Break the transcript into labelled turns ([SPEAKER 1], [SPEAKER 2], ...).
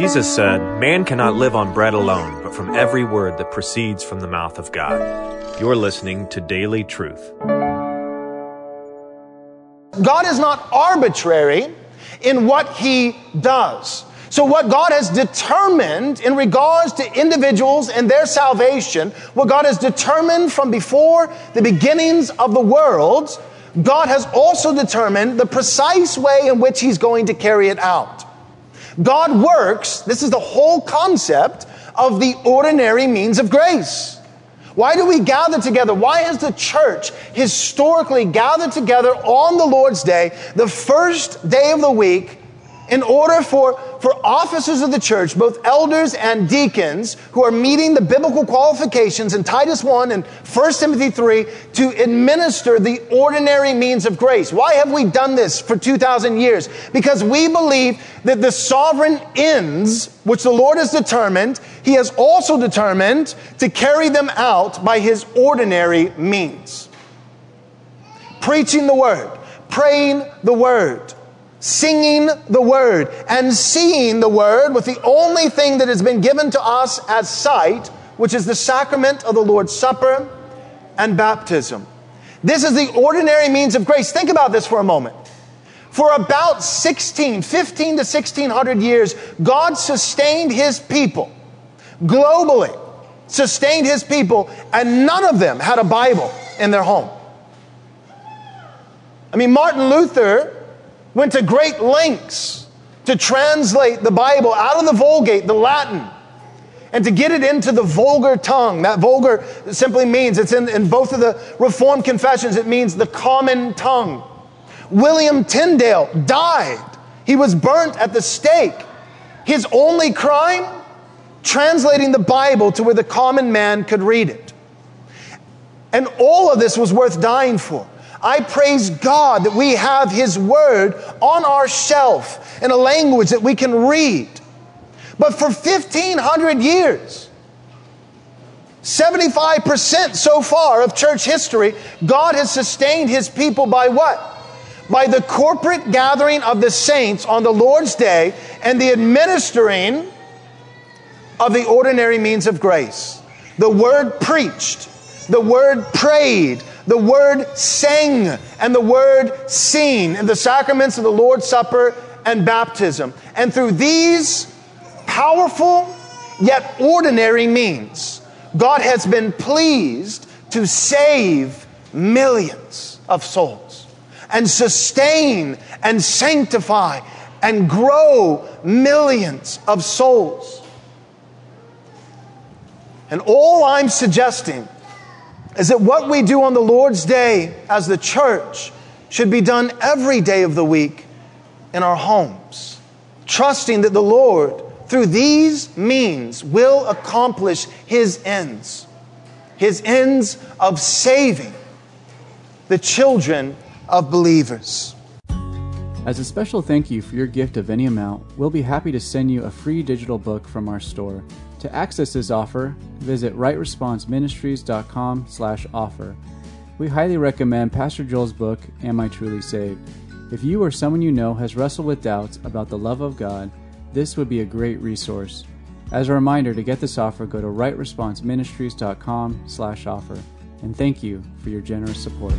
[SPEAKER 1] Jesus said, Man cannot live on bread alone, but from every word that proceeds from the mouth of God. You're listening to Daily Truth.
[SPEAKER 2] God is not arbitrary in what he does. So, what God has determined in regards to individuals and their salvation, what God has determined from before the beginnings of the world, God has also determined the precise way in which He's going to carry it out. God works, this is the whole concept of the ordinary means of grace. Why do we gather together? Why has the church historically gathered together on the Lord's Day, the first day of the week, in order for, for officers of the church, both elders and deacons, who are meeting the biblical qualifications in Titus 1 and 1 Timothy 3 to administer the ordinary means of grace. Why have we done this for 2,000 years? Because we believe that the sovereign ends, which the Lord has determined, He has also determined to carry them out by His ordinary means. Preaching the Word, praying the Word, singing the word and seeing the word with the only thing that has been given to us as sight, which is the sacrament of the Lord's Supper and baptism. This is the ordinary means of grace. Think about this for a moment. For about 16, 15 to 1600 years, God sustained his people globally, sustained his people, and none of them had a Bible in their home. I mean, Martin Luther went to great lengths to translate the Bible out of the Vulgate, the Latin, and to get it into the vulgar tongue. That vulgar simply means, it's in, in both of the Reformed confessions, it means the common tongue. William Tyndale died. He was burnt at the stake. His only crime? Translating the Bible to where the common man could read it. And all of this was worth dying for. I praise God that we have His Word on our shelf in a language that we can read. But for 1,500 years, 75% so far of church history, God has sustained His people by what? By the corporate gathering of the saints on the Lord's day and the administering of the ordinary means of grace. The word preached, the word prayed, the word sang and the word seen in the sacraments of the Lord's Supper and baptism. And through these powerful yet ordinary means, God has been pleased to save millions of souls and sustain and sanctify and grow millions of souls. And all I'm suggesting is that what we do on the Lord's day as the church should be done every day of the week in our homes, trusting that the Lord, through these means, will accomplish His ends. His ends of saving the children of believers.
[SPEAKER 3] As a special thank you for your gift of any amount, we'll be happy to send you a free digital book from our store. To access this offer, visit rightresponseministries.com slash offer. We highly recommend Pastor Joel's book, Am I Truly Saved? If you or someone you know has wrestled with doubts about the love of God, this would be a great resource. As a reminder, to get this offer, go to rightresponseministries.com slash offer. And thank you for your generous support.